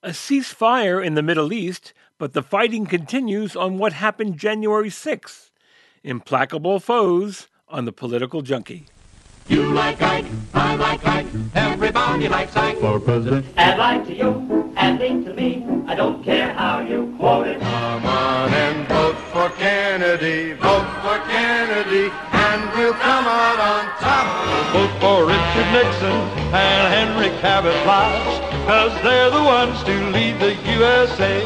A ceasefire in the Middle East, but the fighting continues on what happened January 6th. Implacable foes on the political junkie. You like Ike, I like Ike, everybody likes Ike for president. And like to you, and think to me, I don't care how you quote it. Come on and vote for Kennedy, vote for Kennedy, and we'll come out on top. Vote for Richard Nixon and Henry Cabot Lodge, cause they're the ones to lead the USA.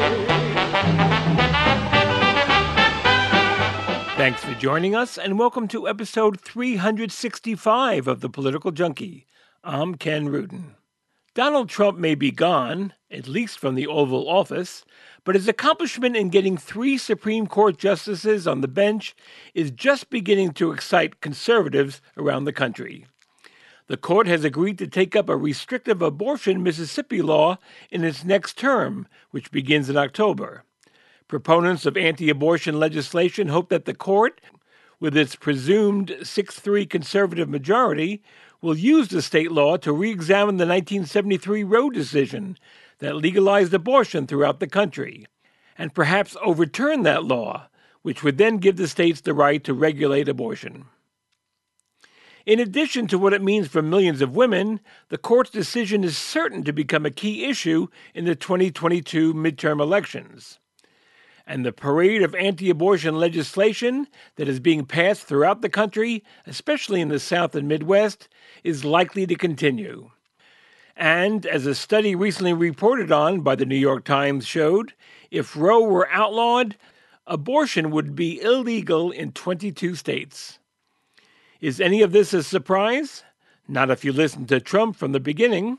Thanks for joining us, and welcome to episode 365 of The Political Junkie. I'm Ken Rudin. Donald Trump may be gone, at least from the Oval Office, but his accomplishment in getting three Supreme Court justices on the bench is just beginning to excite conservatives around the country. The court has agreed to take up a restrictive abortion Mississippi law in its next term, which begins in October. Proponents of anti abortion legislation hope that the court, with its presumed 6 3 conservative majority, will use the state law to re examine the 1973 Roe decision that legalized abortion throughout the country, and perhaps overturn that law, which would then give the states the right to regulate abortion. In addition to what it means for millions of women, the court's decision is certain to become a key issue in the 2022 midterm elections and the parade of anti abortion legislation that is being passed throughout the country, especially in the South and Midwest, is likely to continue. And as a study recently reported on by the New York Times showed, if Roe were outlawed, abortion would be illegal in 22 states. Is any of this a surprise? Not if you listen to Trump from the beginning.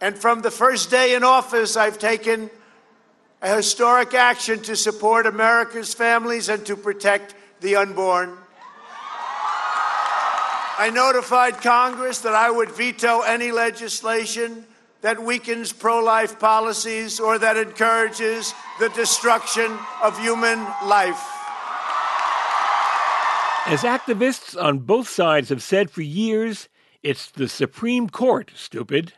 And from the first day in office, I've taken a historic action to support America's families and to protect the unborn. I notified Congress that I would veto any legislation that weakens pro life policies or that encourages the destruction of human life. As activists on both sides have said for years, it's the Supreme Court, stupid.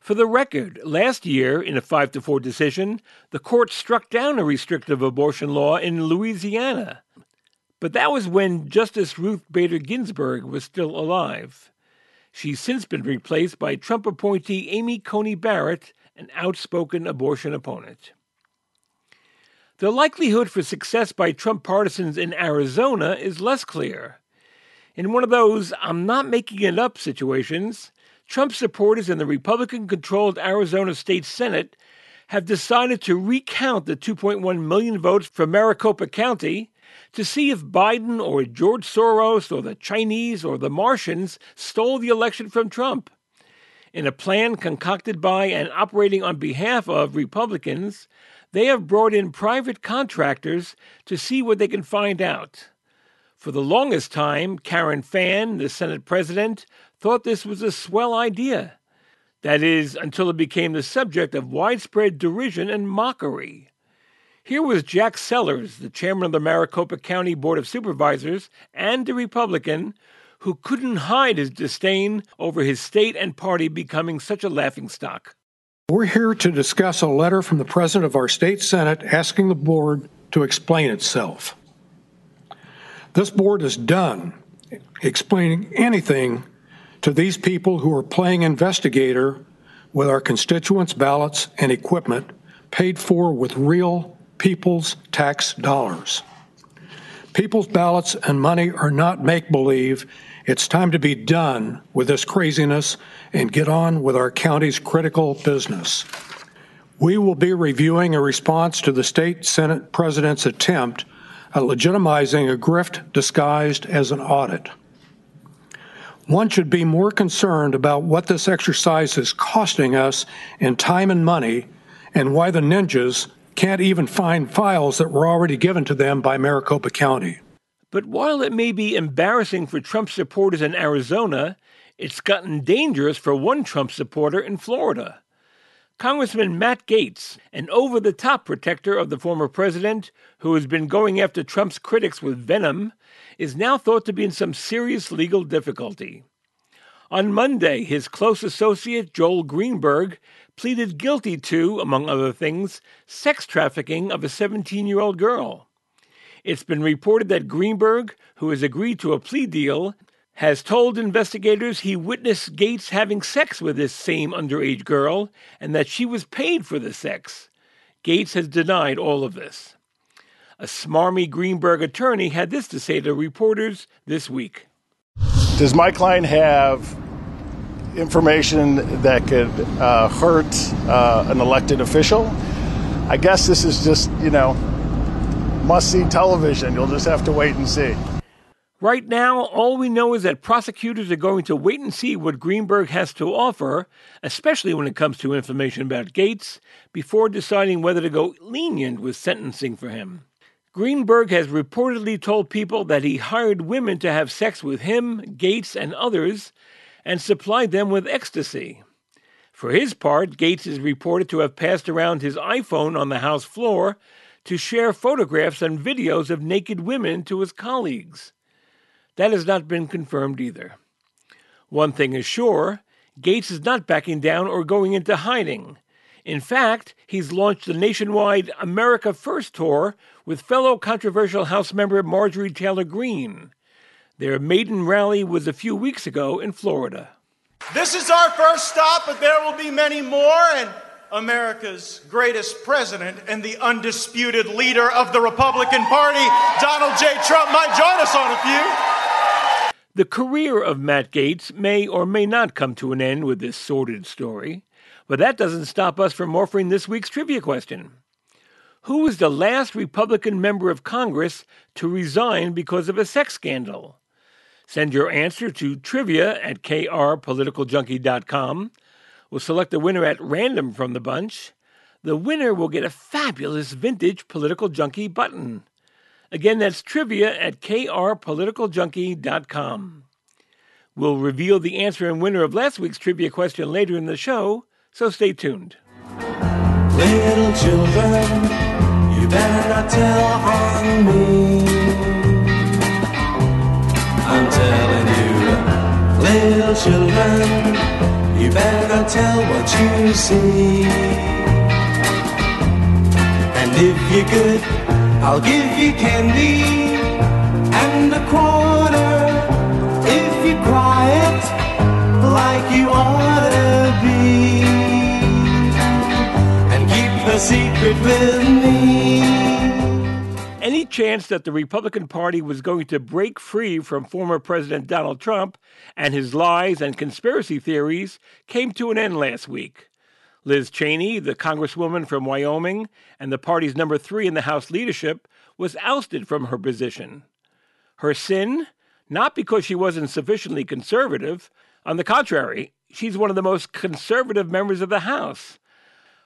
For the record, last year, in a 5 to 4 decision, the court struck down a restrictive abortion law in Louisiana. But that was when Justice Ruth Bader Ginsburg was still alive. She's since been replaced by Trump appointee Amy Coney Barrett, an outspoken abortion opponent. The likelihood for success by Trump partisans in Arizona is less clear. In one of those I'm not making it up situations, Trump supporters in the Republican controlled Arizona State Senate have decided to recount the 2.1 million votes from Maricopa County to see if Biden or George Soros or the Chinese or the Martians stole the election from Trump. In a plan concocted by and operating on behalf of Republicans, they have brought in private contractors to see what they can find out. For the longest time, Karen Fann, the Senate president, thought this was a swell idea. That is, until it became the subject of widespread derision and mockery. Here was Jack Sellers, the chairman of the Maricopa County Board of Supervisors and a Republican, who couldn't hide his disdain over his state and party becoming such a laughingstock. We're here to discuss a letter from the president of our state senate asking the board to explain itself. This board is done explaining anything to these people who are playing investigator with our constituents' ballots and equipment paid for with real people's tax dollars. People's ballots and money are not make believe. It's time to be done with this craziness and get on with our county's critical business. We will be reviewing a response to the state Senate president's attempt at legitimizing a grift disguised as an audit. One should be more concerned about what this exercise is costing us in time and money and why the ninjas can't even find files that were already given to them by Maricopa County. But while it may be embarrassing for Trump supporters in Arizona, it's gotten dangerous for one Trump supporter in Florida. Congressman Matt Gaetz, an over the top protector of the former president who has been going after Trump's critics with venom, is now thought to be in some serious legal difficulty. On Monday, his close associate, Joel Greenberg, pleaded guilty to, among other things, sex trafficking of a 17 year old girl. It's been reported that Greenberg, who has agreed to a plea deal, has told investigators he witnessed Gaetz having sex with this same underage girl and that she was paid for the sex. Gaetz has denied all of this. A smarmy Greenberg attorney had this to say to reporters this week. Does my client have information that could uh, hurt uh, an elected official? I guess this is just, you know, must see television. You'll just have to wait and see. Right now, all we know is that prosecutors are going to wait and see what Greenberg has to offer, especially when it comes to information about Gaetz, before deciding whether to go lenient with sentencing for him. Greenberg has reportedly told people that he hired women to have sex with him, Gaetz, and others, and supplied them with ecstasy. For his part, Gaetz is reported to have passed around his iPhone on the House floor to share photographs and videos of naked women to his colleagues. That has not been confirmed either. One thing is sure Gaetz is not backing down or going into hiding. In fact, he's launched a nationwide America First tour with fellow controversial House member Marjorie Taylor Greene. Their maiden rally was a few weeks ago in Florida. This is our first stop, but there will be many more, and America's greatest president and the undisputed leader of the Republican Party, Donald J. Trump, might join us on a few. The career of Matt Gaetz may or may not come to an end with this sordid story, but that doesn't stop us from offering this week's trivia question. Who was the last Republican member of Congress to resign because of a sex scandal? Send your answer to trivia at krpoliticaljunkie.com. We'll select a winner at random from the bunch. The winner will get a fabulous vintage Political Junkie button. Again, that's trivia at krpoliticaljunkie.com. We'll reveal the answer and winner of last week's trivia question later in the show, so stay tuned. Little children, you better not tell on me. I'm telling you, little children, you better not tell what you see. And if you're good, I'll give you candy and a quarter. If you're quiet, like you ought to be, and keep a secret with me any chance that the Republican Party was going to break free from former President Donald Trump and his lies and conspiracy theories came to an end last week. Liz Cheney, the Congresswoman from Wyoming and the party's number three in the House leadership, was ousted from her position. Her sin? Not because she wasn't sufficiently conservative. On the contrary, she's one of the most conservative members of the House.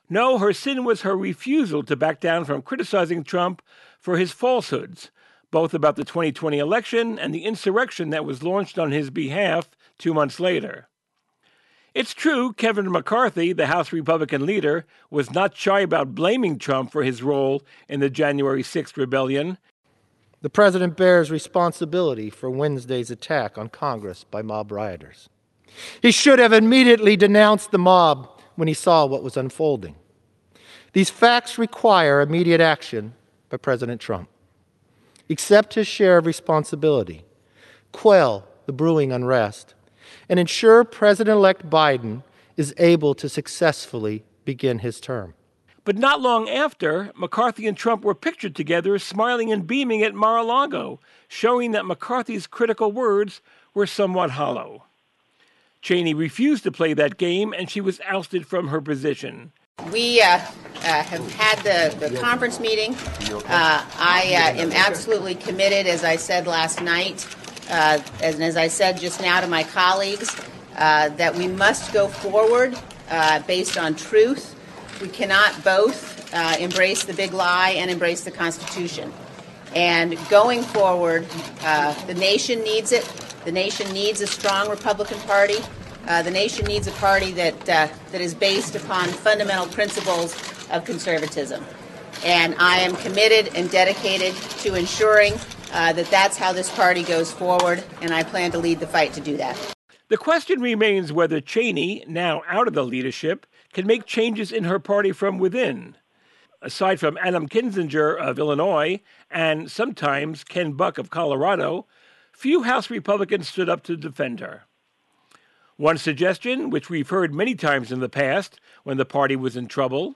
No, her sin was her refusal to back down from criticizing Trump for his falsehoods, both about the 2020 election and the insurrection that was launched on his behalf two months later. It's true, Kevin McCarthy, the House Republican leader, was not shy about blaming Trump for his role in the January 6th rebellion. The president bears responsibility for Wednesday's attack on Congress by mob rioters. He should have immediately denounced the mob when he saw what was unfolding. These facts require immediate action by President Trump. Accept his share of responsibility, quell the brewing unrest, and ensure President elect Biden is able to successfully begin his term. But not long after, McCarthy and Trump were pictured together smiling and beaming at Mar a Lago, showing that McCarthy's critical words were somewhat hollow. Cheney refused to play that game and she was ousted from her position. We uh, uh, have had the, the conference meeting. Uh, I uh, am absolutely committed, as I said last night, uh, and as I said just now to my colleagues, uh, that we must go forward based on truth. We cannot both embrace the big lie and embrace the Constitution. And going forward, the nation needs it. The nation needs a strong Republican Party. Uh, the nation needs a party that uh, that is based upon fundamental principles of conservatism, and I am committed and dedicated to ensuring uh, that that's how this party goes forward, and I plan to lead the fight to do that. The question remains whether Cheney, now out of the leadership, can make changes in her party from within. Aside from Adam Kinzinger of Illinois and sometimes Ken Buck of Colorado, few House Republicans stood up to defend her. One suggestion, which we've heard many times in the past when the party was in trouble,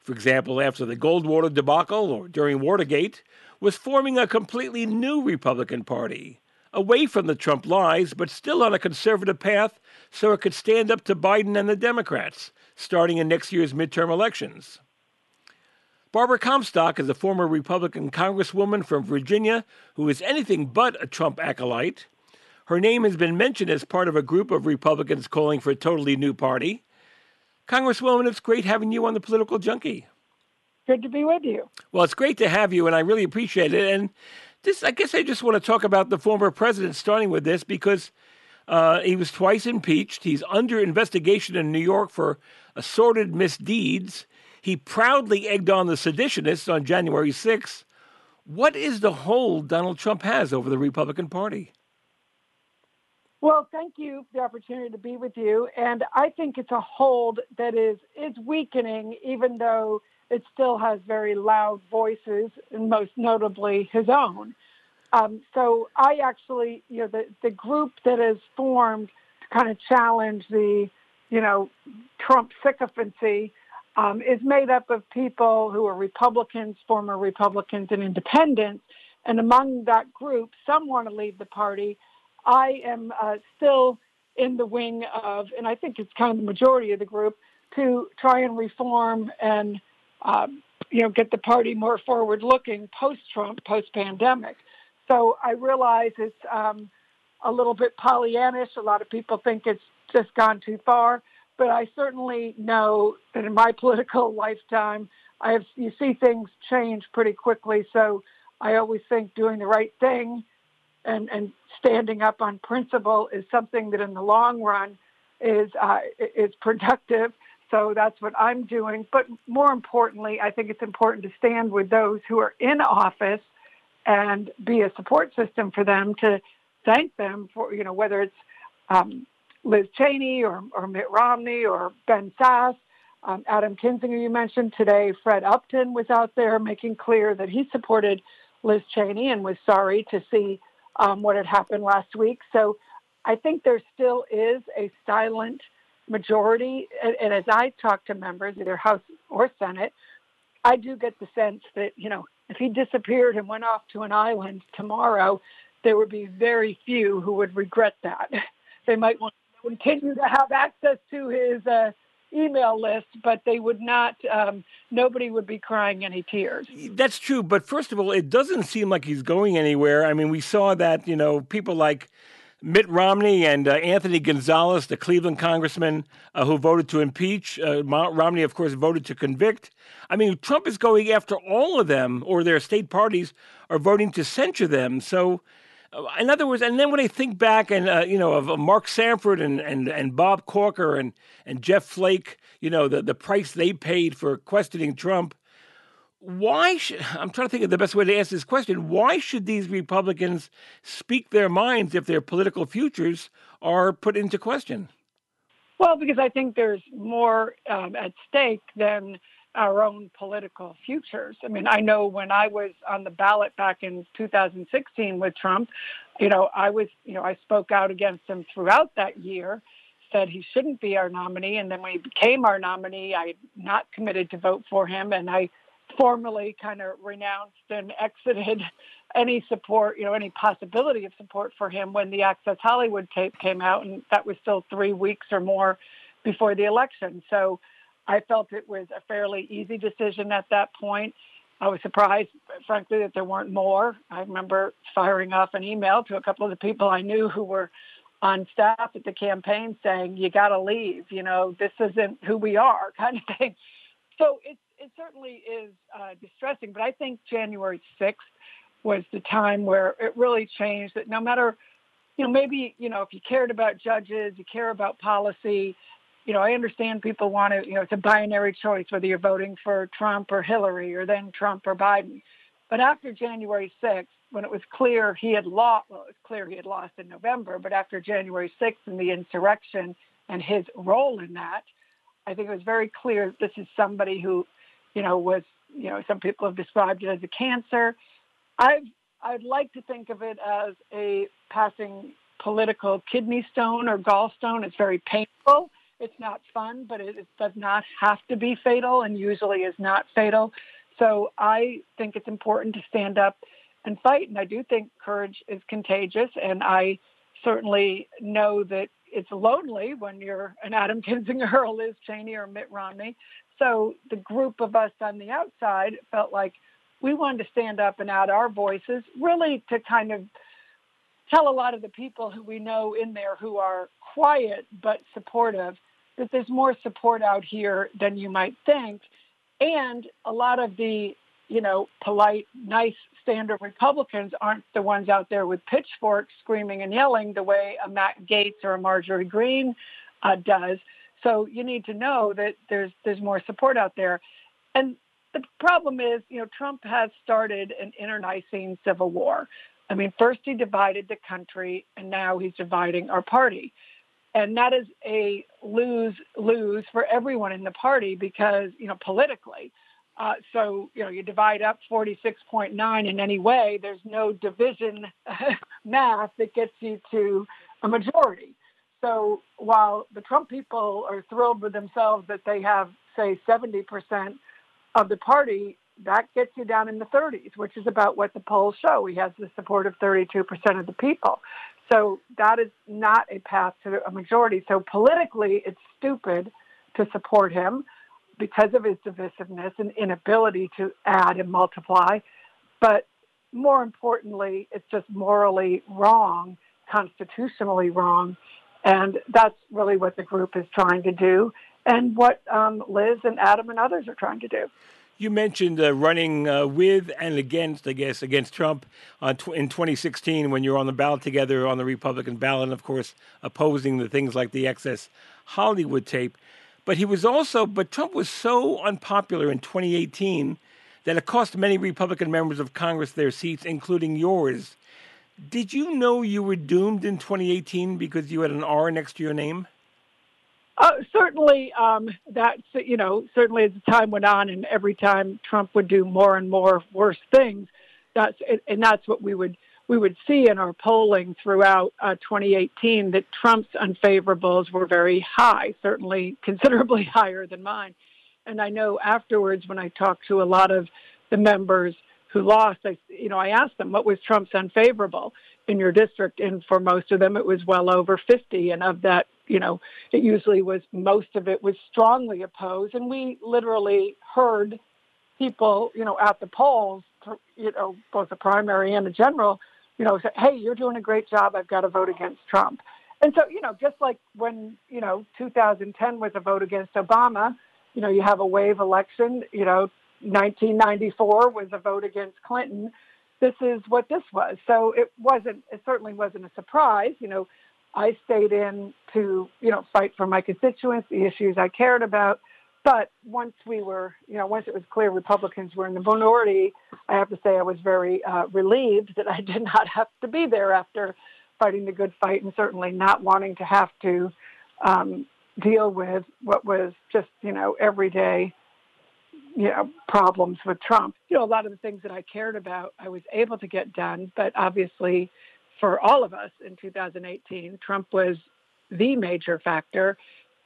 for example, after the Goldwater debacle or during Watergate, was forming a completely new Republican Party, away from the Trump lies, but still on a conservative path so it could stand up to Biden and the Democrats, starting in next year's midterm elections. Barbara Comstock is a former Republican congresswoman from Virginia who is anything but a Trump acolyte. Her name has been mentioned as part of a group of Republicans calling for a totally new party. Congresswoman, it's great having you on the Political Junkie. Good to be with you. Well, it's great to have you, and I really appreciate it. And this, I guess, I just want to talk about the former president, starting with this, because uh, he was twice impeached. He's under investigation in New York for assorted misdeeds. He proudly egged on the seditionists on January 6th. What is the hold Donald Trump has over the Republican Party? Well, thank you for the opportunity to be with you. And I think it's a hold that is is weakening, even though it still has very loud voices, and most notably his own. Um, so I actually, you know, the, the group that has formed to kind of challenge the, you know, Trump sycophancy um, is made up of people who are Republicans, former Republicans, and independents. And among that group, some want to leave the party. I am uh, still in the wing of, and I think it's kind of the majority of the group, to try and reform and um, you know, get the party more forward looking post Trump, post pandemic. So I realize it's um, a little bit Pollyannish. A lot of people think it's just gone too far, but I certainly know that in my political lifetime, I have you see things change pretty quickly. So I always think doing the right thing and, and standing up on principle is something that in the long run is uh, is productive so that's what I'm doing. But more importantly, I think it's important to stand with those who are in office and be a support system for them to thank them for, you know, whether it's um, Liz Cheney or, or Mitt Romney or Ben Sasse, um, Adam Kinzinger, you mentioned today, Fred Upton was out there making clear that he supported Liz Cheney and was sorry to see um, what had happened last week. So I think there still is a silent majority, and, and as I talk to members, either House or Senate, I do get the sense that, you know, if he disappeared and went off to an island tomorrow, there would be very few who would regret that. They might want to continue to have access to his uh, email list, but they would not, um, nobody would be crying any tears. That's true. But first of all, it doesn't seem like he's going anywhere. I mean, we saw that, you know, people like Mitt Romney and uh, Anthony Gonzalez, the Cleveland congressman uh, who voted to impeach. Uh, Romney, of course, voted to convict. I mean, Trump is going after all of them, or their state parties are voting to censure them. So, in other words, and then when I think back and uh, you know of Mark Sanford and, and, and Bob Corker and, and Jeff Flake, you know the, the price they paid for questioning Trump why should I'm trying to think of the best way to ask this question. Why should these Republicans speak their minds if their political futures are put into question? Well, because I think there's more um, at stake than our own political futures. I mean, I know when I was on the ballot back in 2016 with Trump, you know, I was, you know, I spoke out against him throughout that year, said he shouldn't be our nominee. And then when he became our nominee, I not committed to vote for him. And I formally kind of renounced and exited any support, you know, any possibility of support for him when the Access Hollywood tape came out, and that was still three weeks or more before the election. So I felt it was a fairly easy decision at that point. I was surprised, frankly, that there weren't more. I remember firing off an email to a couple of the people I knew who were on staff at the campaign saying, you got to leave, you know, this isn't who we are kind of thing. So it's it certainly is uh, distressing, but I think January 6th was the time where it really changed that no matter, you know, maybe, you know, if you cared about judges, you care about policy, you know, I understand people want to, you know, it's a binary choice whether you're voting for Trump or Hillary or then Trump or Biden. But after January 6th, when it was clear he had lost, well, it was clear he had lost in November, but after January 6th and the insurrection and his role in that, I think it was very clear this is somebody who, you know, was, you know, some people have described it as a cancer. I've, I'd like to think of it as a passing political kidney stone or gallstone. It's very painful. It's not fun, but it, it does not have to be fatal and usually is not fatal. So I think it's important to stand up and fight. And I do think courage is contagious. And I certainly know that it's lonely when you're an Adam Kinzinger or Liz Cheney or Mitt Romney. So the group of us on the outside felt like we wanted to stand up and add our voices, really to kind of tell a lot of the people who we know in there who are quiet but supportive that there's more support out here than you might think. And a lot of the, you know, polite, nice, standard Republicans aren't the ones out there with pitchforks screaming and yelling the way a Matt Gaetz or a Marjorie Greene uh, does. So you need to know that there's there's more support out there. And the problem is, you know, Trump has started an internecine civil war. I mean, first he divided the country, and now he's dividing our party. And that is a lose lose for everyone in the party because, you know, politically. Uh, so, you know, you divide up 46.9 in any way, there's no division math that gets you to a majority. So while the Trump people are thrilled with themselves that they have, say, 70% of the party, that gets you down in the 30s, which is about what the polls show. He has the support of 32% of the people. So that is not a path to a majority. So politically, it's stupid to support him because of his divisiveness and inability to add and multiply. But more importantly, it's just morally wrong, constitutionally wrong. And that's really what the group is trying to do and what um, Liz and Adam and others are trying to do. You mentioned uh, running uh, with and against, I guess, against Trump uh, tw- in 2016 when you were on the ballot together on the Republican ballot, and of course, opposing the things like the Access Hollywood tape. But he was also, but Trump was so unpopular in 2018 that it cost many Republican members of Congress their seats, including yours. Did you know you were doomed in 2018 because you had an R next to your name? Uh, certainly, um, that you know, certainly as time went on, and every time Trump would do more and more worse things, that's and that's what we would we would see in our polling throughout uh, 2018 that Trump's unfavorables were very high, certainly considerably higher than mine. And I know afterwards, when I talked to a lot of the members who lost, I you know I asked them what was Trump's unfavorable in your district, and for most of them it was well over 50, and of that you know, it usually was most of it was strongly opposed, and we literally heard people, you know, at the polls, you know, both the primary and the general, you know, say, "Hey, you're doing a great job. I've got to vote against Trump." And so, you know, just like when you know 2010 was a vote against Obama, you know, you have a wave election. You know, 1994 was a vote against Clinton. This is what this was. So it wasn't. It certainly wasn't a surprise. You know, I stayed in to, you know, fight for my constituents, the issues I cared about. But once we were, you know, once it was clear Republicans were in the minority, I have to say I was very uh, relieved that I did not have to be there after fighting the good fight and certainly not wanting to have to um, deal with what was just, you know, everyday, you know, problems with Trump. You know, a lot of the things that I cared about, I was able to get done, but obviously for all of us in 2018, Trump was the major factor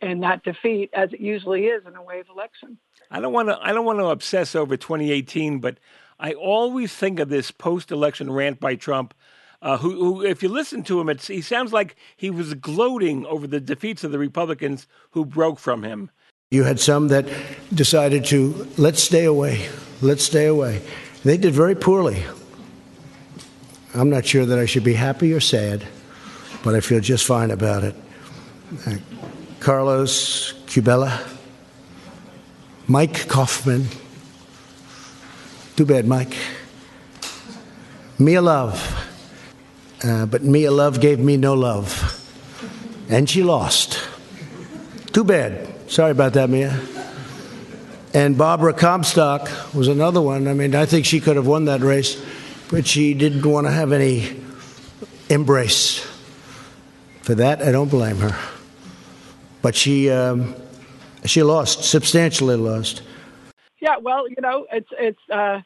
in that defeat, as it usually is in a wave election. I don't want to. I don't want to obsess over 2018, but I always think of this post-election rant by Trump. Uh, who, who, if you listen to him, he sounds like he was gloating over the defeats of the Republicans who broke from him. You had some that decided to let's stay away, let's stay away. They did very poorly. I'm not sure that I should be happy or sad, but I feel just fine about it. Uh, Carlos Curbelo, Mike Coffman. Too bad, Mike. Mia Love. Uh, but Mia Love gave me no love. And she lost. Too bad. Sorry about that, Mia. And Barbara Comstock was another one. I mean, I think she could have won that race, but she didn't want to have any embrace. For that, I don't blame her. But she um, she lost, substantially lost. Yeah, well, you know, it's it's uh,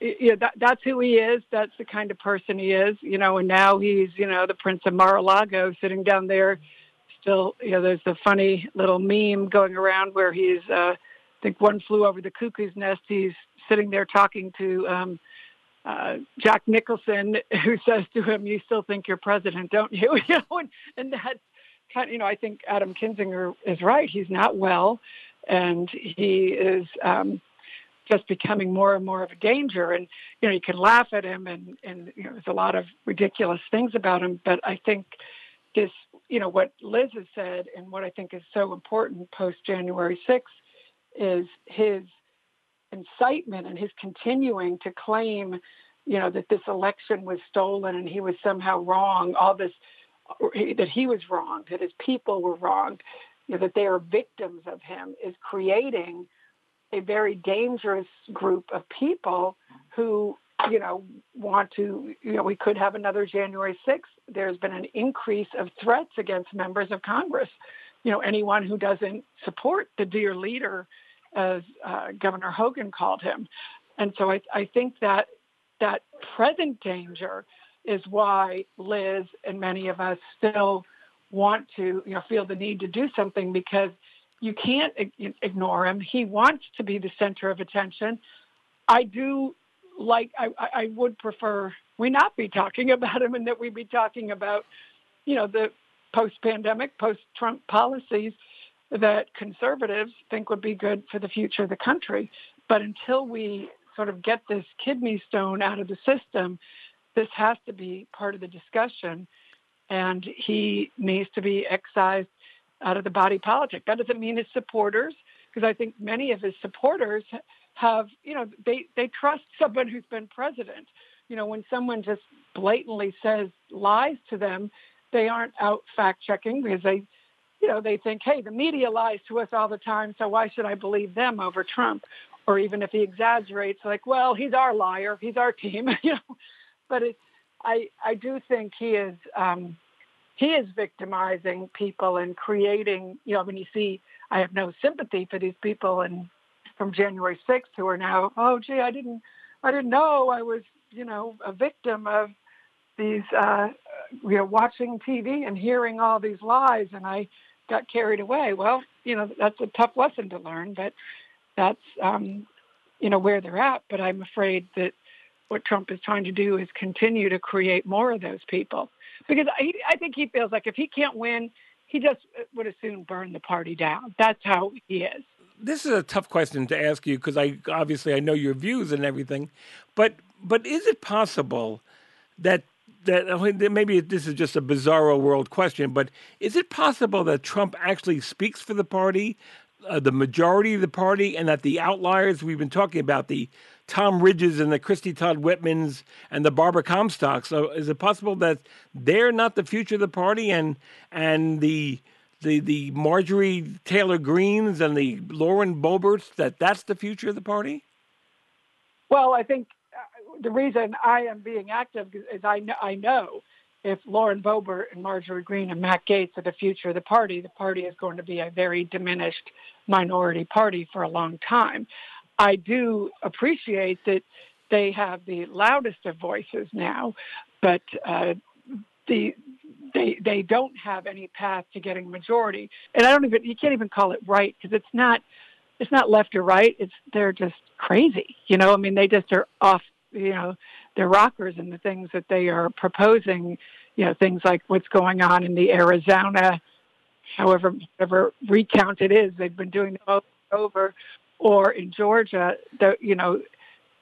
know, that, that's who he is. That's the kind of person he is. You know, and now he's you know the Prince of Mar-a-Lago sitting down there. Still, you know, there's a funny little meme going around where he's. Uh, I think one flew over the cuckoo's nest. He's sitting there talking to um, uh, Jack Nicholson, who says to him, "You still think you're president, don't you?" you know, and, and that's kind. Of, you know, I think Adam Kinzinger is right. He's not well, and he is um, just becoming more and more of a danger. And you know, you can laugh at him, and and you know, there's a lot of ridiculous things about him. But I think this, you know, what Liz has said, and what I think is so important post January 6th, is his incitement and his continuing to claim, you know, that this election was stolen and he was somehow wrong. All this that he was wrong, that his people were wrong, you know, that they are victims of him, is creating a very dangerous group of people who, you know, want to, you know, we could have another January 6th. There's been an increase of threats against members of Congress. You know, anyone who doesn't support the dear leader, as uh, Governor Hogan called him. And so I, I think that that present danger is why Liz and many of us still want to, you know, feel the need to do something because you can't ignore him. He wants to be the center of attention. I do like, I, I would prefer we not be talking about him and that we be talking about, you know, the post pandemic, post Trump policies that conservatives think would be good for the future of the country. But until we sort of get this kidney stone out of the system, this has to be part of the discussion. And he needs to be excised out of the body politic. That doesn't mean his supporters, because I think many of his supporters have, you know, they, they trust someone who's been president. You know, when someone just blatantly says lies to them, they aren't out fact checking because they, you know, they think, hey, the media lies to us all the time, so why should I believe them over Trump? Or even if he exaggerates, like, well, he's our liar, he's our team, you know. But it, I, I do think he is, um, he is victimizing people and creating, you know, when you see, I have no sympathy for these people and from January 6th who are now, oh, gee, I didn't, I didn't know I was, you know, a victim of these, uh, you know, watching TV and hearing all these lies and I got carried away. Well, you know, that's a tough lesson to learn, but that's, um, you know, where they're at. But I'm afraid that what Trump is trying to do is continue to create more of those people because I, I think he feels like if he can't win, he just would as soon burn the party down. That's how he is. This is a tough question to ask you because I obviously I know your views and everything, but but is it possible that that maybe this is just a bizarro world question, but is it possible that Trump actually speaks for the party, uh, the majority of the party, and that the outliers we've been talking about the Tom Ridges and the Christie Todd Whitmans and the Barbara Comstocks. So is it possible that they're not the future of the party and and the the the Marjorie Taylor Greenes and the Lauren Boeberts that that's the future of the party? Well, I think uh, the reason I am being active is I know, I know if Lauren Boebert and Marjorie Greene and Matt Gaetz are the future of the party, the party is going to be a very diminished minority party for a long time. I do appreciate that they have the loudest of voices now, but uh, the they they don't have any path to getting majority. And I don't even you can't even call it right because it's not it's not left or right. It's they're just crazy. You know, I mean they just are off. You know, they're rockers and the things that they are proposing. You know, things like what's going on in the Arizona, however, whatever recount it is, they've been doing them over or in Georgia, the, you know,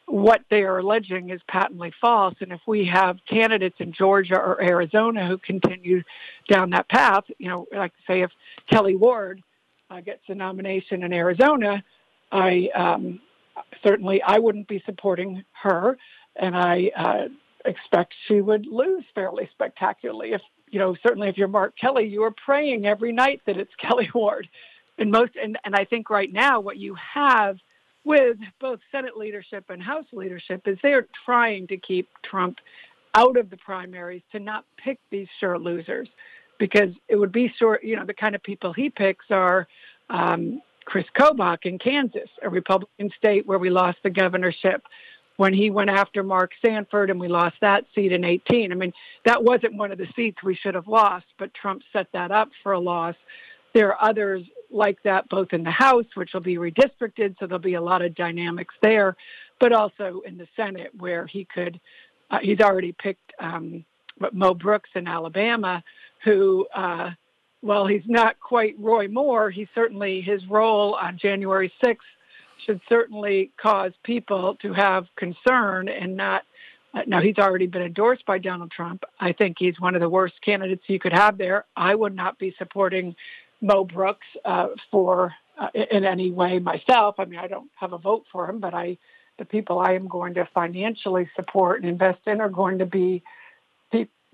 what they are alleging is patently false. And if we have candidates in Georgia or Arizona who continue down that path, you know, like say if Kelli Ward uh, gets a nomination in Arizona, I um, certainly I wouldn't be supporting her, and I uh, expect she would lose fairly spectacularly. If you know, certainly if you're Mark Kelly, you are praying every night that it's Kelli Ward And most, and, and I think right now what you have with both Senate leadership and House leadership is they're trying to keep Trump out of the primaries to not pick these sure losers because it would be sure, you know, the kind of people he picks are um, Chris Kobach in Kansas, a Republican state where we lost the governorship when he went after Mark Sanford and we lost that seat in 18. I mean, that wasn't one of the seats we should have lost, but Trump set that up for a loss. There are others like that, both in the House, which will be redistricted, so there'll be a lot of dynamics there, but also in the Senate, where he could, uh, he's already picked um, Mo Brooks in Alabama, who, uh, well, he's not quite Roy Moore. He certainly, his role on January 6th should certainly cause people to have concern and not. Uh, now, he's already been endorsed by Donald Trump. I think he's one of the worst candidates you could have there. I would not be supporting Mo Brooks uh, for uh, in any way myself. I mean, I don't have a vote for him, but I, the people I am going to financially support and invest in are going to be,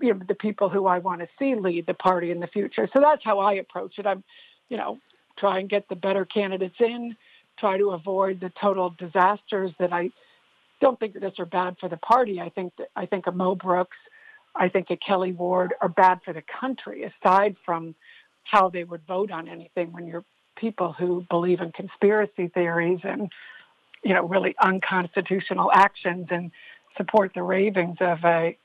you know, the people who I want to see lead the party in the future. So that's how I approach it. I'm, you know, try and get the better candidates in, try to avoid the total disasters that I don't think that are bad for the party. I think that I think a Mo Brooks, I think a Kelli Ward are bad for the country. Aside from how they would vote on anything when you're people who believe in conspiracy theories and you know really unconstitutional actions and support the ravings of a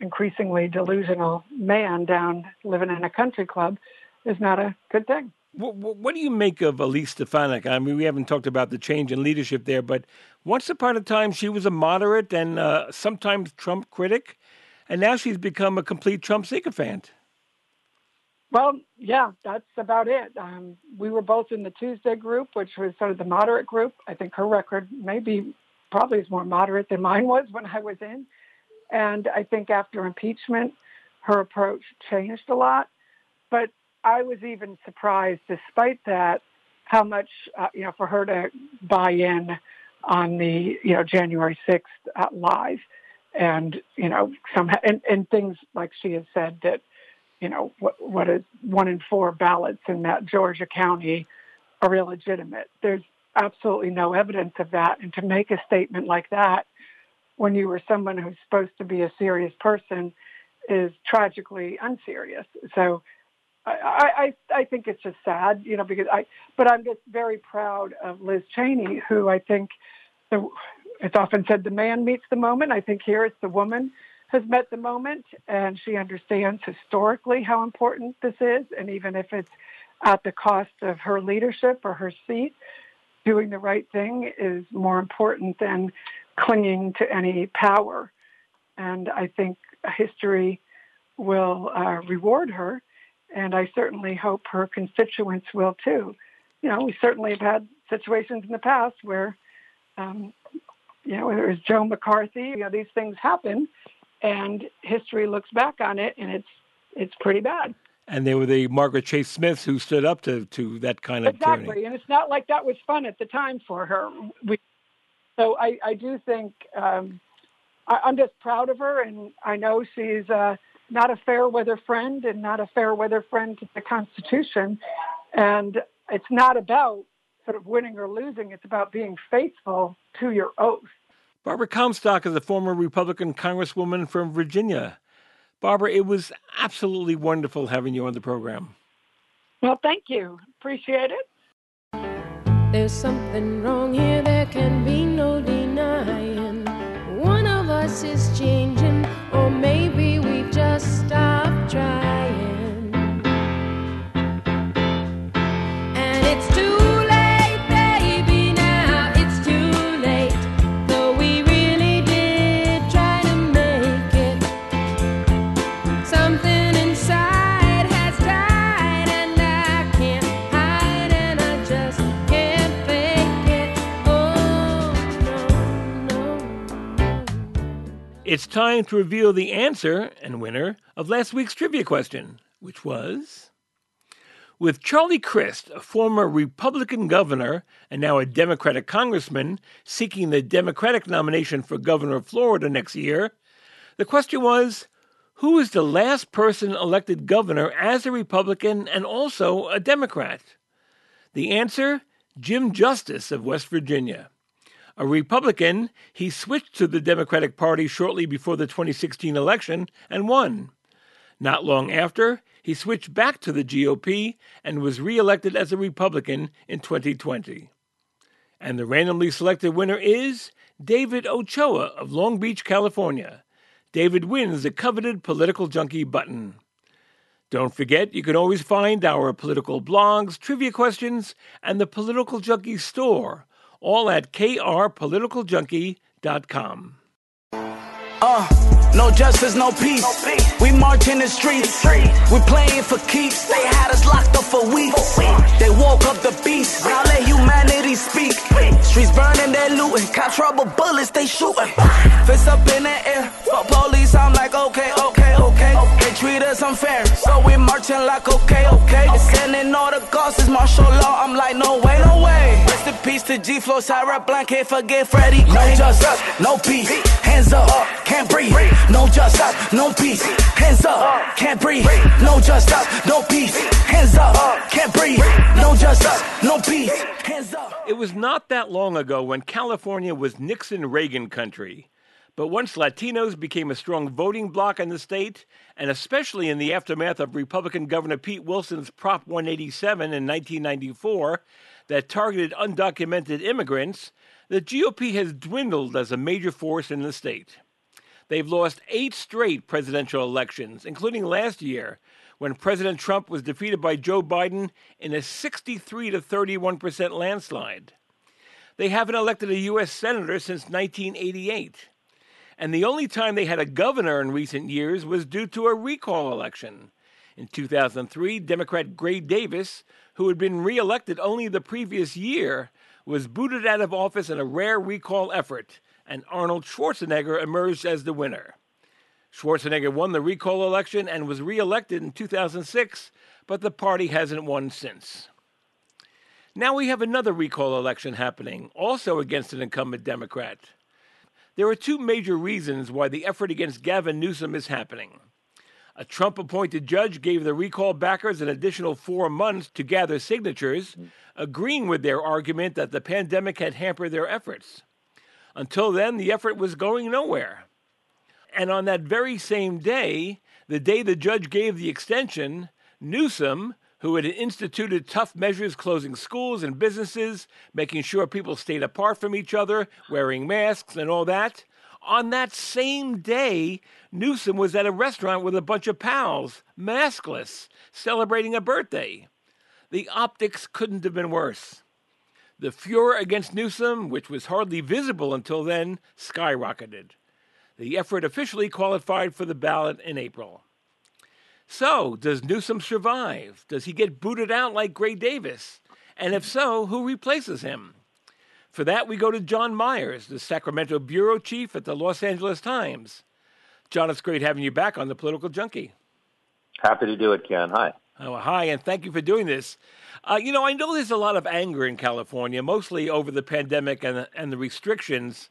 increasingly delusional man down living in a country club is not a good thing. What, what do you make of Elise Stefanik? I mean, we haven't talked about the change in leadership there, but once upon a time she was a moderate and uh, sometimes Trump critic, and now she's become a complete Trump sycophant. Well, yeah, that's about it. Um, we were both in the Tuesday group, which was sort of the moderate group. I think her record maybe probably is more moderate than mine was when I was in. And I think after impeachment, her approach changed a lot. But I was even surprised, despite that, how much, uh, you know, for her to buy in on the, you know, January 6th uh, live and, you know, somehow, and, and things like she has said that, you know, what, what is one in four ballots in that Georgia County are illegitimate. There's absolutely no evidence of that. And to make a statement like that when you were someone who's supposed to be a serious person is tragically unserious. So I, I, I think it's just sad, you know, because I, but I'm just very proud of Liz Cheney, who I think the, it's often said the man meets the moment. I think here it's the woman has met the moment and she understands historically how important this is. And even if it's at the cost of her leadership or her seat, doing the right thing is more important than clinging to any power. And I think history will uh, reward her. And I certainly hope her constituents will too. You know, we certainly have had situations in the past where, um, you know, whether it was Joe McCarthy, you know, these things happen and history looks back on it and it's it's pretty bad. And they were the Margaret Chase Smiths who stood up to, to that kind of exactly. tyranny. And it's not like that was fun at the time for her. We, so I, I do think um, I, I'm just proud of her, and I know she's uh, not a fair weather friend and not a fair weather friend to the Constitution. And it's not about sort of winning or losing. It's about being faithful to your oath. Barbara Comstock is a former Republican Congresswoman from Virginia. Barbara, it was absolutely wonderful having you on the program. Well, thank you. Appreciate it. There's something wrong here, there can be no denying. One of us is changing, or maybe time to reveal the answer and winner of last week's trivia question, which was With Charlie Crist, a former Republican governor and now a Democratic congressman, seeking the Democratic nomination for governor of Florida next year, the question was Who is the last person elected governor as a Republican and also a Democrat? The answer Jim Justice of West Virginia. A Republican, he switched to the Democratic Party shortly before the 2016 election and won. Not long after, he switched back to the GOP and was reelected as a Republican in 2020. And the randomly selected winner is David Ochoa of Long Beach, California. David wins the coveted Political Junkie button. Don't forget, you can always find our political blogs, trivia questions, and the Political Junkie store, all at krpoliticaljunkie.com. Uh, no justice, no peace. We march in the streets. We playing for keeps. They had us locked up for weeks. They woke up the beast. Now let humanity speak. Streets burning, they looting. Cops rubber bullets, they shooting. Fists up in the air. Fuck police, I'm like, okay, okay, okay. They treat us unfair. So we marching like, okay, okay. They sending all the it's martial law. I'm like, no way, no peace to G Flow, Sarah Blanc, can't forget Freddie. No justice, no peace. Hands up, can't breathe. No justice, no peace. Hands up, can't breathe. No justice, no peace. Hands up, can't breathe. No justice, no peace. Hands up. It was not that long ago when California was Nixon Reagan country. But once Latinos became a strong voting bloc in the state, and especially in the aftermath of Republican Governor Pete Wilson's Prop 187 in 1994 that targeted undocumented immigrants, the GOP has dwindled as a major force in the state. They've lost eight straight presidential elections, including last year, when President Trump was defeated by Joe Biden in a 63 to 31 percent landslide. They haven't elected a U.S. Senator since 1988. And the only time they had a governor in recent years was due to a recall election. In 2003, Democrat Gray Davis, who had been reelected only the previous year, was booted out of office in a rare recall effort, and Arnold Schwarzenegger emerged as the winner. Schwarzenegger won the recall election and was reelected in 2006, but the party hasn't won since. Now we have another recall election happening, also against an incumbent Democrat. There are two major reasons why the effort against Gavin Newsom is happening. A Trump appointed judge gave the recall backers an additional four months to gather signatures, hmm. agreeing with their argument that the pandemic had hampered their efforts. Until then, the effort was going nowhere. And on that very same day, the day the judge gave the extension, Newsom, who had instituted tough measures closing schools and businesses, making sure people stayed apart from each other, wearing masks, and all that, on that same day, Newsom was at a restaurant with a bunch of pals, maskless, celebrating a birthday. The optics couldn't have been worse. The furor against Newsom, which was hardly visible until then, skyrocketed. The effort officially qualified for the ballot in April. So, does Newsom survive? Does he get booted out like Gray Davis? And if so, who replaces him? For that, we go to John Myers, the Sacramento bureau chief at the Los Angeles Times. John, it's great having you back on the Political Junkie. Happy to do it, Ken. Hi. Oh, hi, and thank you for doing this. Uh, you know, I know there's a lot of anger in California, mostly over the pandemic and, and the restrictions,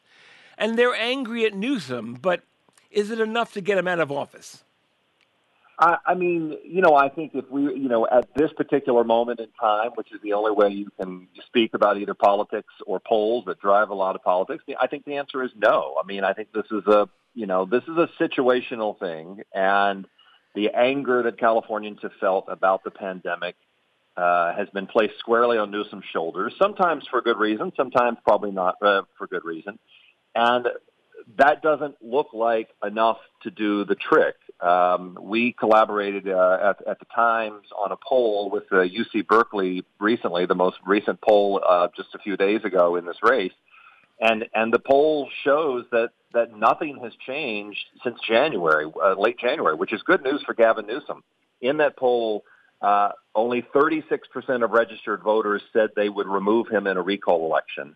and they're angry at Newsom, but is it enough to get him out of office? I, I mean, you know, I think if we, you know, at this particular moment in time, which is the only way you can speak about either politics or polls that drive a lot of politics, I think the answer is no. I mean, I think this is a, you know, this is a situational thing, and the anger that Californians have felt about the pandemic uh, has been placed squarely on Newsom's shoulders, sometimes for good reason, sometimes probably not uh, for good reason. And that doesn't look like enough to do the trick. Um, we collaborated uh, at, at the Times on a poll with uh, UC Berkeley recently, the most recent poll uh, just a few days ago in this race, and and the poll shows that that nothing has changed since January, uh, late January, which is good news for Gavin Newsom. In that poll, uh, only 36% of registered voters said they would remove him in a recall election.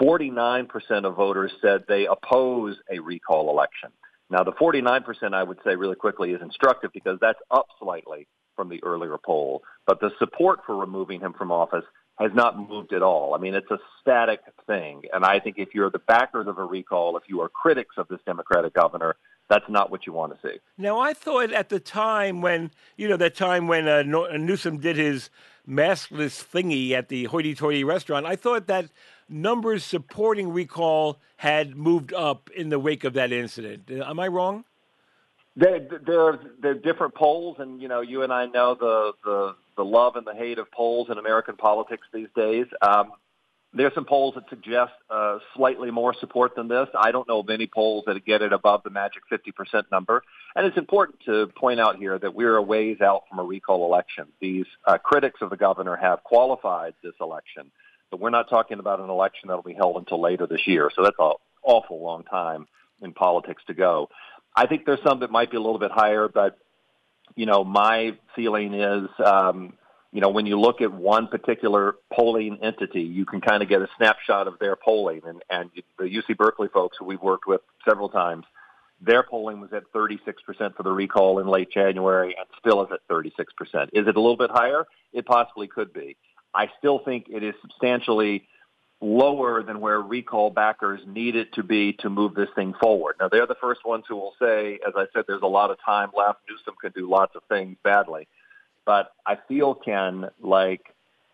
49% of voters said they oppose a recall election. Now, the 49% I would say really quickly is instructive because that's up slightly from the earlier poll. But the support for removing him from office has not moved at all. I mean, it's a static thing. And I think if you're the backers of a recall, if you are critics of this Democratic governor, that's not what you want to see. Now, I thought at the time when, you know, that time when uh, Newsom did his maskless thingy at the hoity-toity restaurant. I thought that numbers supporting recall had moved up in the wake of that incident. Am I wrong? There, there, there are different polls, and you know, you and I know the the the love and the hate of polls in American politics these days. Um, there's some polls that suggest uh, slightly more support than this. I don't know of any polls that get it above the magic 50% number. And it's important to point out here that we're a ways out from a recall election. These uh, critics of the governor have qualified this election, but we're not talking about an election that will be held until later this year. So that's an awful long time in politics to go. I think there's some that might be a little bit higher, but you know, my feeling is um, you know, when you look at one particular polling entity, you can kind of get a snapshot of their polling. And, and the UC Berkeley folks who we've worked with several times, their polling was at 36% for the recall in late January and still is at 36%. Is it a little bit higher? It possibly could be. I still think it is substantially lower than where recall backers need it to be to move this thing forward. Now, they're the first ones who will say, as I said, there's a lot of time left. Newsom can do lots of things badly. But I feel, Ken, like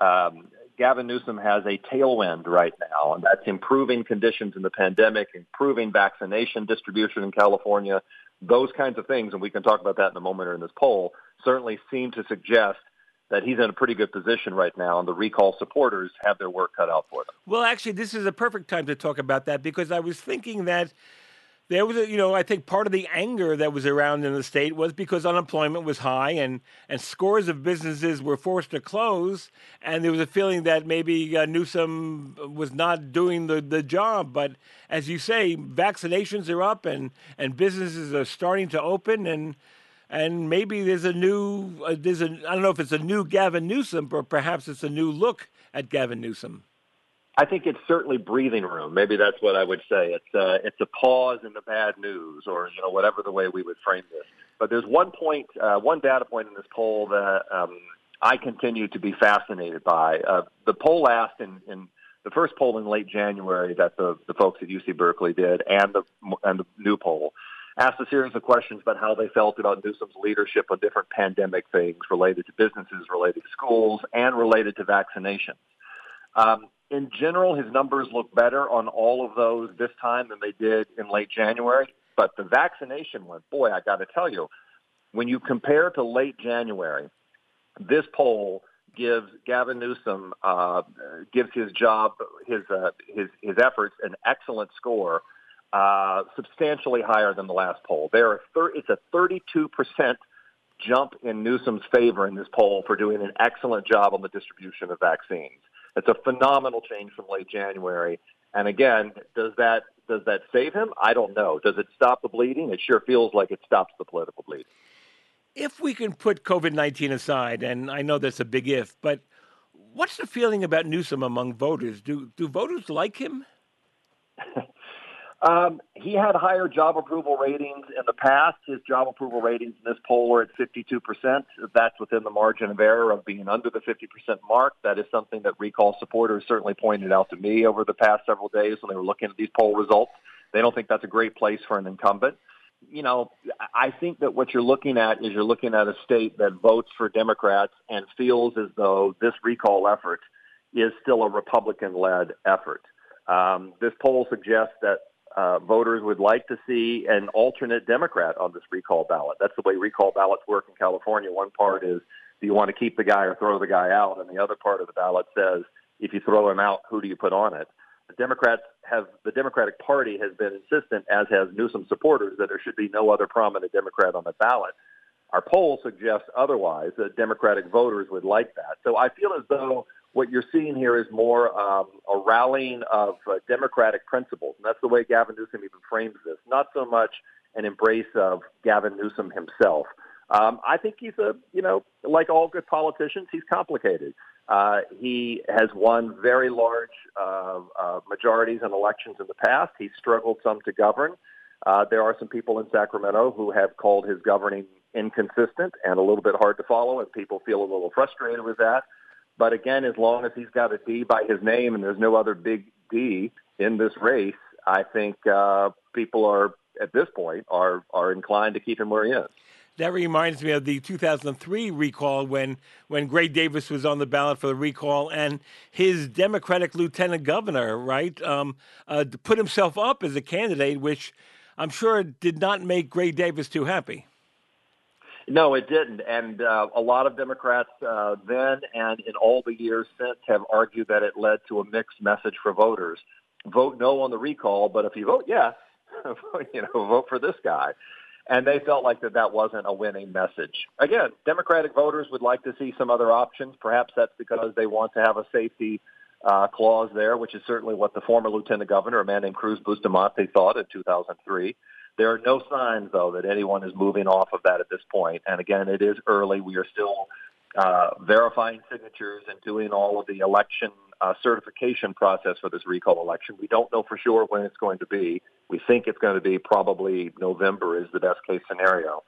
um, Gavin Newsom has a tailwind right now, and that's improving conditions in the pandemic, improving vaccination distribution in California, those kinds of things, and we can talk about that in a moment or in this poll, certainly seem to suggest that he's in a pretty good position right now, and the recall supporters have their work cut out for them. Well, actually, this is a perfect time to talk about that because I was thinking that there was, a, you know, I think part of the anger that was around in the state was because unemployment was high and, and scores of businesses were forced to close. And there was a feeling that maybe uh, Newsom was not doing the, the job. But as you say, vaccinations are up and, and businesses are starting to open. And, and maybe there's a new, uh, there's a, I don't know if it's a new Gavin Newsom, or perhaps it's a new look at Gavin Newsom. I think it's certainly breathing room. Maybe that's what I would say. It's uh, it's a pause in the bad news, or you know whatever the way we would frame this. But there's one point, uh, one data point in this poll that um, I continue to be fascinated by. Uh, the poll asked in, in the first poll in late January that the, the folks at UC Berkeley did, and the and the new poll asked a series of questions about how they felt about Newsom's leadership on different pandemic things related to businesses, related to schools, and related to vaccinations. Um, in general, his numbers look better on all of those this time than they did in late January. But the vaccination one, boy, I got to tell you, when you compare to late January, this poll gives Gavin Newsom uh, gives his job, his uh, his his efforts, an excellent score, uh, substantially higher than the last poll. There are thir- it's a 32 percent jump in Newsom's favor in this poll for doing an excellent job on the distribution of vaccines. It's a phenomenal change from late January. And again, does that does that save him? I don't know. Does it stop the bleeding? It sure feels like it stops the political bleeding. If we can put COVID nineteen aside, and I know that's a big if, but what's the feeling about Newsom among voters? Do do voters like him? Um, he had higher job approval ratings in the past. His job approval ratings in this poll were at 52%. That's within the margin of error of being under the 50% mark. That is something that recall supporters certainly pointed out to me over the past several days when they were looking at these poll results. They don't think that's a great place for an incumbent. You know, I think that what you're looking at is you're looking at a state that votes for Democrats and feels as though this recall effort is still a Republican-led effort. Um, this poll suggests that uh, voters would like to see an alternate Democrat on this recall ballot. That's the way recall ballots work in California. One part is do you want to keep the guy or throw the guy out? And the other part of the ballot says if you throw him out, who do you put on it? The Democrats have the Democratic Party has been insistent, as has Newsom supporters, that there should be no other prominent Democrat on the ballot. Our poll suggests otherwise that Democratic voters would like that. So I feel as though what you're seeing here is more um, a rallying of uh, democratic principles, and that's the way Gavin Newsom even frames this. Not so much an embrace of Gavin Newsom himself. Um, I think he's a, you know, like all good politicians, he's complicated. Uh, he has won very large uh, uh, majorities in elections in the past. He's struggled some to govern. Uh, there are some people in Sacramento who have called his governing inconsistent and a little bit hard to follow, and people feel a little frustrated with that. But again, as long as he's got a D by his name and there's no other big D in this race, I think uh, people are at this point are are inclined to keep him where he is. That reminds me of the 2003 recall when when Gray Davis was on the ballot for the recall, and his Democratic lieutenant governor, right, um, uh, put himself up as a candidate, which I'm sure did not make Gray Davis too happy. No, it didn't. And uh, a lot of Democrats uh, then and in all the years since have argued that it led to a mixed message for voters. Vote no on the recall, but if you vote yes, you know, vote for this guy. And they felt like that that wasn't a winning message. Again, Democratic voters would like to see some other options. Perhaps that's because they want to have a safety uh, clause there, which is certainly what the former lieutenant governor, a man named Cruz Bustamante, thought in 2003. There are no signs, though, that anyone is moving off of that at this point. And again, it is early. We are still uh, verifying signatures and doing all of the election uh, certification process for this recall election. We don't know for sure when it's going to be. We think it's going to be probably November is the best case scenario.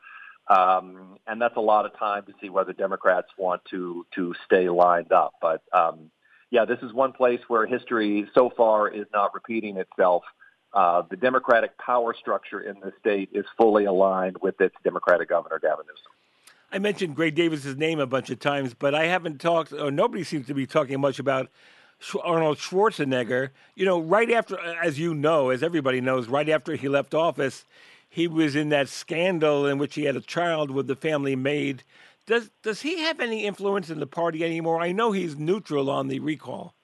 Um, and that's a lot of time to see whether Democrats want to to stay lined up. But um, yeah, this is one place where history so far is not repeating itself. Uh, the Democratic power structure in the state is fully aligned with its Democratic governor, Gavin Newsom. I mentioned Gray Davis's name a bunch of times, but I haven't talked, or nobody seems to be talking much about Arnold Schwarzenegger. You know, right after, as you know, as everybody knows, right after he left office, he was in that scandal in which he had a child with the family maid. Does does he have any influence in the party anymore? I know he's neutral on the recall.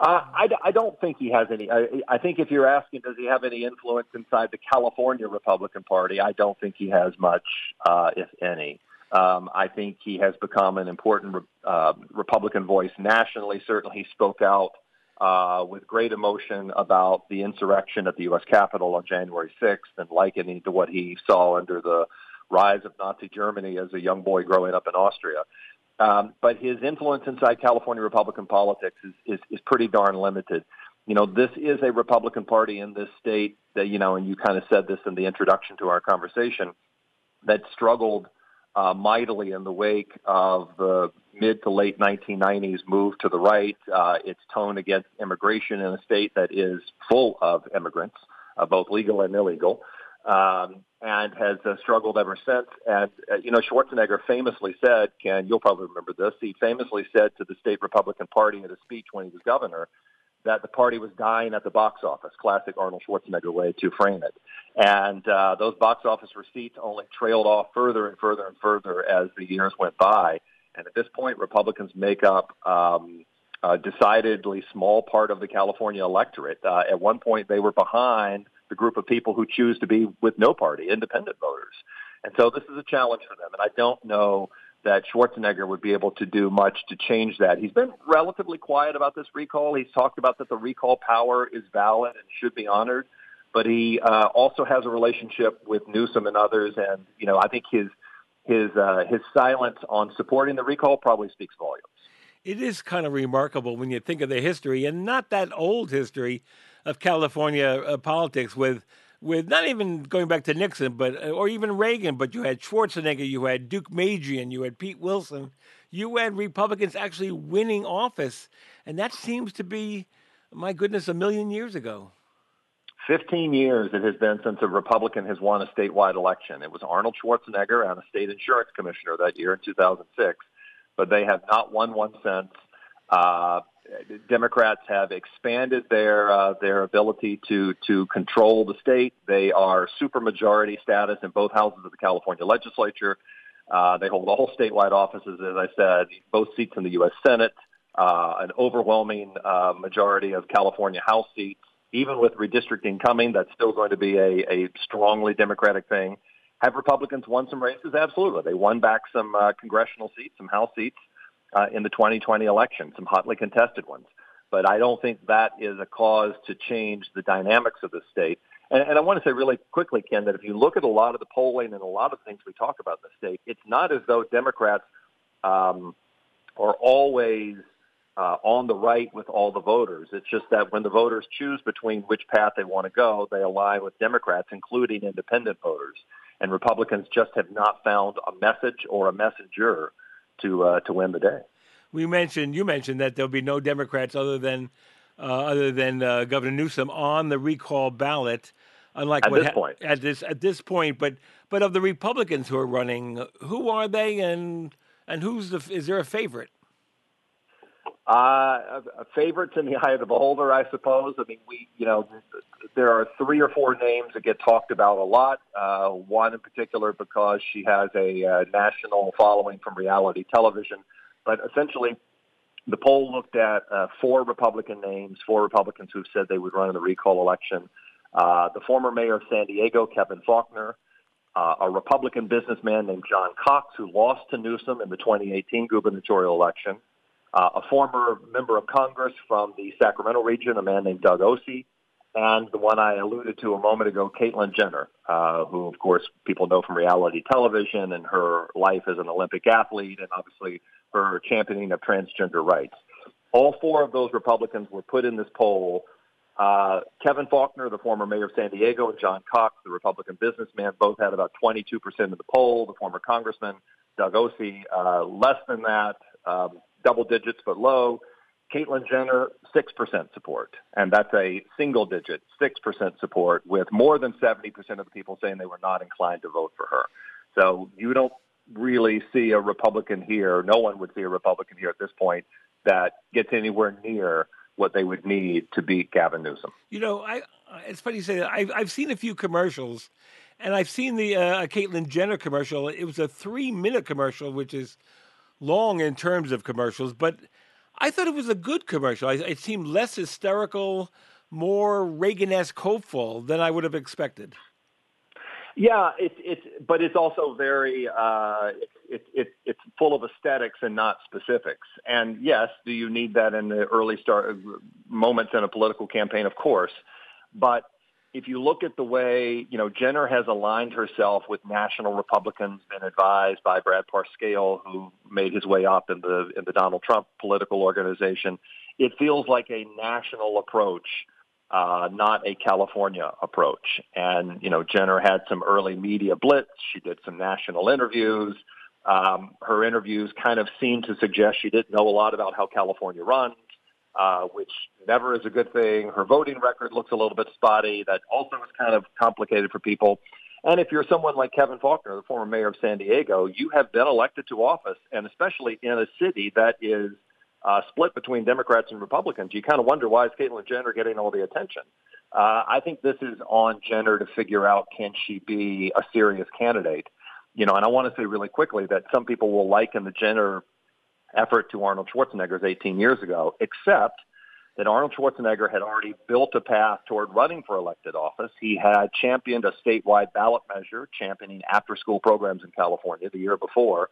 Uh, I, I don't think he has any. I, I think if you're asking, does he have any influence inside the California Republican Party? I don't think he has much, uh, if any. Um, I think he has become an important uh, Republican voice nationally. Certainly, he spoke out uh, with great emotion about the insurrection at the U.S. Capitol on January 6th and likening to what he saw under the rise of Nazi Germany as a young boy growing up in Austria. Um, but his influence inside California Republican politics is, is, is pretty darn limited. You know, this is a Republican Party in this state that, you know, and you kind of said this in the introduction to our conversation, that struggled uh, mightily in the wake of the mid to late 1990s move to the right, uh, its tone against immigration in a state that is full of immigrants, uh, both legal and illegal um, and has uh, struggled ever since. And, uh, you know, Schwarzenegger famously said, Ken, you'll probably remember this, he famously said to the state Republican Party at a speech when he was governor that the party was dying at the box office, classic Arnold Schwarzenegger way to frame it. And uh, those box office receipts only trailed off further and further and further as the years went by. And at this point, Republicans make up um, a decidedly small part of the California electorate. Uh, at one point, they were behind – the group of people who choose to be with no party, independent voters. And so this is a challenge for them. And I don't know that Schwarzenegger would be able to do much to change that. He's been relatively quiet about this recall. He's talked about that the recall power is valid and should be honored, but he uh, also has a relationship with Newsom and others. And you know, I think his his uh, his silence on supporting the recall probably speaks volumes. It is kind of remarkable when you think of the history, and not that old history of California uh, politics with with not even going back to Nixon, but uh, or even Reagan, but you had Schwarzenegger, you had Deukmejian, you had Pete Wilson, you had Republicans actually winning office, and that seems to be, my goodness, a million years ago. 15 years it has been since a Republican has won a statewide election. It was Arnold Schwarzenegger and a state insurance commissioner that year in 2006, but they have not won one since. Uh, Democrats have expanded their uh, their ability to to control the state. They are supermajority status in both houses of the California legislature. Uh, they hold all statewide offices, as I said, both seats in the U.S. Senate, uh, an overwhelming uh, majority of California House seats. Even with redistricting coming, that's still going to be a, a strongly Democratic thing. Have Republicans won some races? Absolutely. They won back some uh, congressional seats, some House seats uh, in the 2020 election, some hotly contested ones. But I don't think that is a cause to change the dynamics of the state. And, and I want to say really quickly, Ken, that if you look at a lot of the polling and a lot of the things we talk about in the state, it's not as though Democrats um, are always uh, on the right with all the voters. It's just that when the voters choose between which path they want to go, they align with Democrats, including independent voters. And Republicans just have not found a message or a messenger to uh, to win the day. We mentioned you mentioned that there'll be no Democrats other than uh, other than uh, Governor Newsom on the recall ballot. Unlike At what this point. at this at this point, but but of the Republicans who are running, who are they, and and who's the is there a favorite? Uh, favorites in the eye of the beholder, I suppose. I mean, we, you know, there are three or four names that get talked about a lot. Uh, one in particular because she has a uh, national following from reality television. But essentially, the poll looked at uh, four Republican names, four Republicans who've said they would run in the recall election. Uh, the former mayor of San Diego, Kevin Faulconer, uh, a Republican businessman named John Cox, who lost to Newsom in the 2018 gubernatorial election, uh, a former member of Congress from the Sacramento region, a man named Doug Ose, and the one I alluded to a moment ago, Caitlyn Jenner, uh, who, of course, people know from reality television and her life as an Olympic athlete and obviously her championing of transgender rights. All four of those Republicans were put in this poll. Uh, Kevin Faulconer, the former mayor of San Diego, and John Cox, the Republican businessman, both had about 22% of the poll. The former congressman, Doug Ose, uh, less than that. Um, double digits but low. Caitlyn Jenner, 6% support. And that's a single digit, 6% support with more than 70% of the people saying they were not inclined to vote for her. So you don't really see a Republican here. No one would see a Republican here at this point that gets anywhere near what they would need to beat Gavin Newsom. You know, I it's funny you say that. I've I've seen a few commercials, and I've seen the uh, Caitlyn Jenner commercial. It was a three minute commercial, which is long in terms of commercials, but I thought it was a good commercial. I, it seemed less hysterical, more Reagan-esque hopeful than I would have expected. Yeah, it's it's, but it's also very uh, it's it's full of aesthetics and not specifics. And yes, do you need that in the early start moments in a political campaign? Of course, but if you look at the way, you know, Jenner has aligned herself with national Republicans, been advised by Brad Parscale, who made his way up in the in the Donald Trump political organization. It feels like a national approach, uh, not a California approach. And you know, Jenner had some early media blitz. She did some national interviews. Um, her interviews kind of seemed to suggest she didn't know a lot about how California runs uh, which never is a good thing. Her voting record looks a little bit spotty. That also is kind of complicated for people. And if you're someone like Kevin Faulconer, the former mayor of San Diego, you have been elected to office, and especially in a city that is uh, split between Democrats and Republicans, you kind of wonder why is Caitlyn Jenner getting all the attention. Uh, I think this is on Jenner to figure out can she be a serious candidate. You know, and I want to say really quickly that some people will liken the Jenner effort to Arnold Schwarzenegger's 18 years ago, except that Arnold Schwarzenegger had already built a path toward running for elected office. He had championed a statewide ballot measure championing after school programs in California the year before.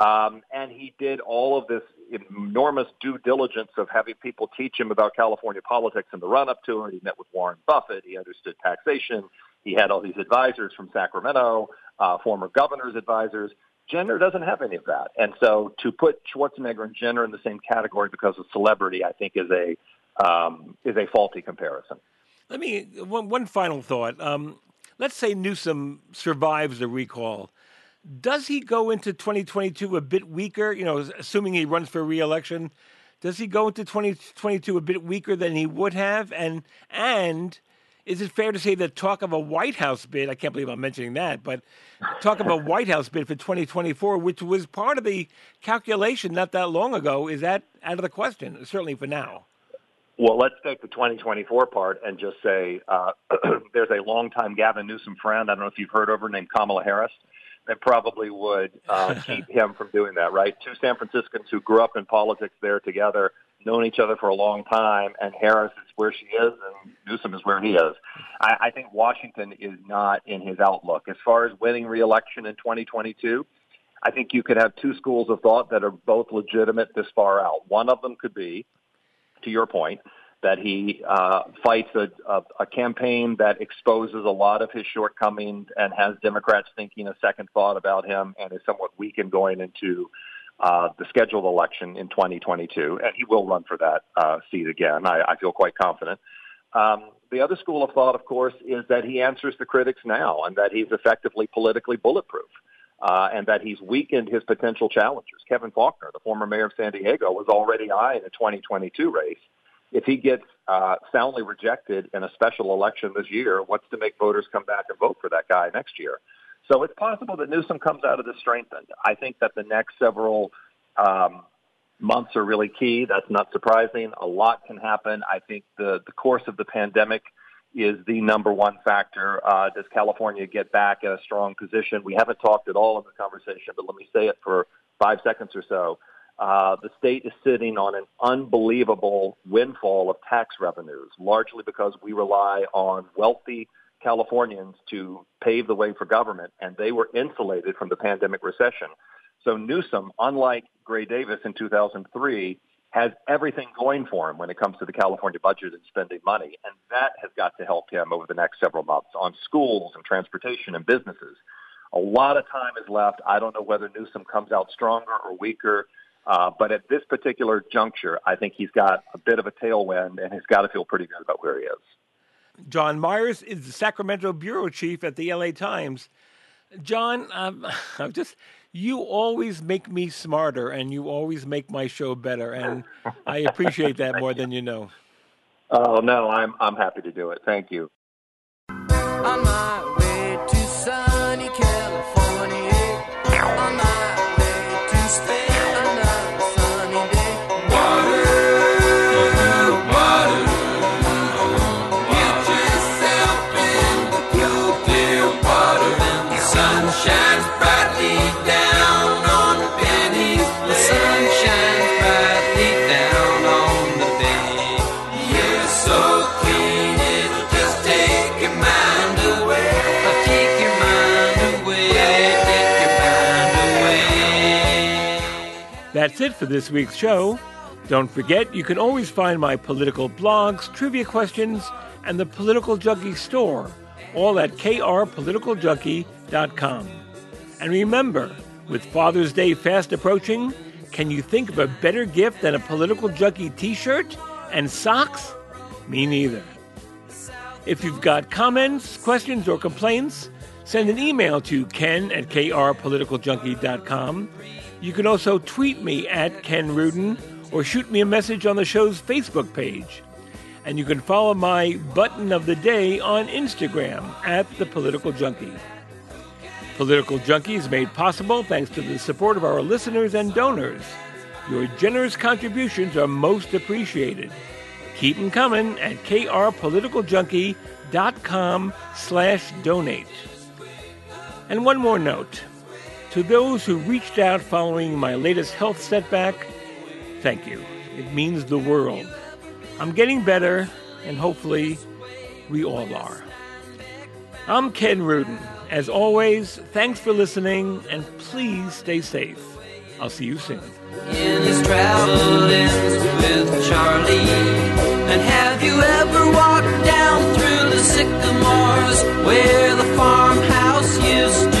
Um, and he did all of this enormous due diligence of having people teach him about California politics in the run up to it. He met with Warren Buffett. He understood taxation. He had all these advisors from Sacramento, uh, former governor's advisors. Jenner doesn't have any of that. And so to put Schwarzenegger and Jenner in the same category because of celebrity, I think is a um, is a faulty comparison. Let me one, one final thought. Um, let's say Newsom survives the recall. Does he go into 2022 a bit weaker? You know, assuming he runs for reelection, does he go into 2022 a bit weaker than he would have? And and is it fair to say that talk of a White House bid, I can't believe I'm mentioning that, but talk of a White House bid for 2024, which was part of the calculation not that long ago, is that out of the question, certainly for now? Well, let's take the 2024 part and just say uh, there's a longtime Gavin Newsom friend. I don't know if you've heard of her named Kamala Harris. That probably would uh, keep him from doing that, right? Two San Franciscans who grew up in politics there together known each other for a long time, and Harris is where she is, and Newsom is where he is. I, I think Washington is not in his outlook. As far as winning reelection in 2022, I think you could have two schools of thought that are both legitimate this far out. One of them could be, to your point, that he uh, fights a, a, a campaign that exposes a lot of his shortcomings and has Democrats thinking a second thought about him and is somewhat weakened going into uh, the scheduled election in 2022, and he will run for that uh, seat again. I, I feel quite confident. Um, the other school of thought, of course, is that he answers the critics now, and that he's effectively politically bulletproof, uh, and that he's weakened his potential challengers. Kevin Faulconer, the former mayor of San Diego, was already eyeing a 2022 race. If he gets uh, soundly rejected in a special election this year what's to make voters come back and vote for that guy next year. So it's possible that Newsom comes out of this strengthened. I think that the next several um, months are really key. That's not surprising. A lot can happen. I think the, the course of the pandemic is the number one factor. Uh, does California get back in a strong position? We haven't talked at all in the conversation, but let me say it for five seconds or so. Uh, the state is sitting on an unbelievable windfall of tax revenues, largely because we rely on wealthy Californians to pave the way for government, and they were insulated from the pandemic recession. So Newsom, unlike Gray Davis in 2003, has everything going for him when it comes to the California budget and spending money, and that has got to help him over the next several months on schools and transportation and businesses. A lot of time is left. I don't know whether Newsom comes out stronger or weaker. Uh, but at this particular juncture, I think he's got a bit of a tailwind and he's got to feel pretty good about where he is. John Myers is the Sacramento bureau chief at the LA Times. John, um, I'm just you always make me smarter and you always make my show better and I appreciate that more than you know. Oh no, I'm I'm happy to do it. Thank you. That's it for this week's show. Don't forget, you can always find my political blogs, trivia questions, and the Political Junkie store, all at krpoliticaljunkie.com. And remember, with Father's Day fast approaching, can you think of a better gift than a Political Junkie t shirt and socks? Me neither. If you've got comments, questions, or complaints, send an email to ken at krpoliticaljunkie.com. You can also tweet me at Ken Rudin or shoot me a message on the show's Facebook page. And you can follow my button of the day on Instagram at The Political Junkie. Political Junkie is made possible thanks to the support of our listeners and donors. Your generous contributions are most appreciated. Keep them coming at krpoliticaljunkie.com slash donate. And one more note. To those who reached out following my latest health setback, thank you. It means the world. I'm getting better, and hopefully, we all are. I'm Ken Rudin. As always, thanks for listening, and please stay safe. I'll see you soon. in with Charlie. And have you ever walked down through the sycamores where the farmhouse used to